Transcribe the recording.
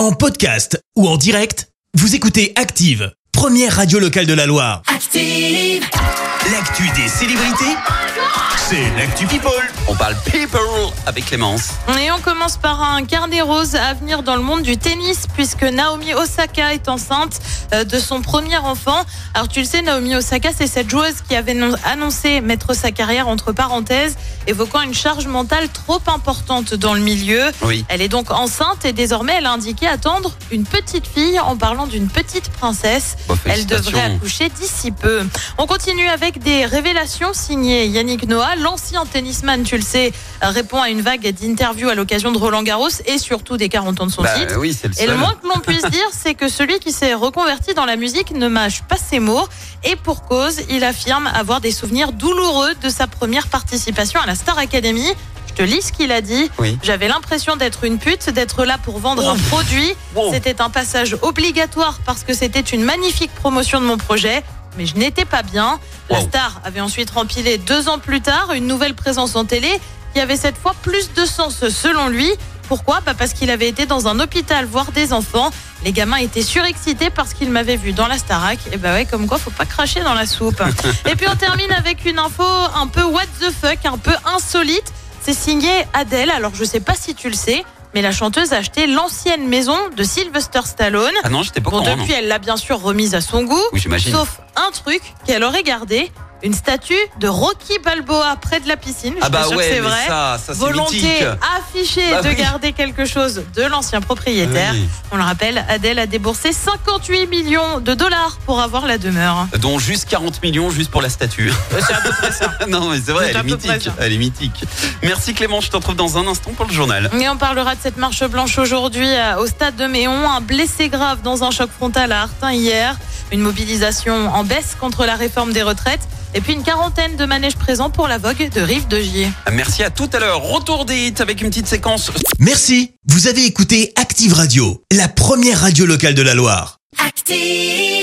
En podcast ou en direct, vous écoutez Active, première radio locale de la Loire. Active. L'actu des célébrités, c'est l'actu People. On parle people avec Clémence. Et on commence par un carnet rose à venir dans le monde du tennis puisque Naomi Osaka est enceinte euh, de son premier enfant. Alors tu le sais, Naomi Osaka, c'est cette joueuse qui avait non- annoncé mettre sa carrière entre parenthèses, évoquant une charge mentale trop importante dans le milieu. Oui. Elle est donc enceinte et désormais elle a indiqué attendre une petite fille en parlant d'une petite princesse. Bon, Elle devrait accoucher d'ici peu. On continue avec des révélations signées Yannick Noah, l'ancien tennisman, tu le sais, répond à une vague d'interviews à l'occasion de Roland Garros et surtout des 40 ans de son Bah, titre. oui, le Et le moins que l'on puisse dire, c'est que celui qui s'est reconverti dans la musique ne mâche pas ses mots. Et pour cause, il affirme avoir des souvenirs douloureux de sa première participation à la Star Academy. Je te lis ce qu'il a dit. Oui. J'avais l'impression d'être une pute, d'être là pour vendre un produit. Wow. C'était un passage obligatoire parce que c'était une magnifique promotion de mon projet. Mais je n'étais pas bien. La Wow. star avait ensuite rempilé deux ans plus tard une nouvelle présence en télé qui avait cette fois plus de sens selon lui. Pourquoi? Bah Parce qu'il avait été dans un hôpital voir des enfants. Les gamins étaient surexcités parce qu'ils m'avaient vu dans la Starac. Et bah ouais, comme quoi, faut pas cracher dans la soupe. Et puis on termine avec une info un peu what the fuck, un peu insolite. C'est signé Adèle. Alors je sais pas si tu le sais, mais la chanteuse a acheté l'ancienne maison de Sylvester Stallone. Ah non, j'étais pas Bon, courant, depuis, non. elle l'a bien sûr remise à son goût. Oui, j'imagine. Sauf un truc qu'elle aurait gardé, une statue de Rocky Balboa près de la piscine. Je Ah bah ouais, c'est vrai. ça, ça Volonté mythique. affichée Bah de oui. garder quelque chose de l'ancien propriétaire. Oui. On le rappelle, Adèle a déboursé 58 millions de dollars pour avoir la demeure. Dont juste 40 millions juste pour la statue. C'est à peu près ça. non, mais c'est vrai, elle est mythique. Elle est mythique. Merci Clément, je te retrouve dans un instant pour le journal. Et on parlera de cette marche blanche aujourd'hui euh, au stade de Méon. Un blessé grave dans un choc frontal à Artin hier. Une mobilisation en baisse contre la réforme des retraites. Et puis une quarantaine de manèges présents pour la vogue de Rive de Gier. Merci à tout à l'heure. Retour des hits avec une petite séquence Merci, vous avez écouté Active Radio, la première radio locale de la Loire. Active.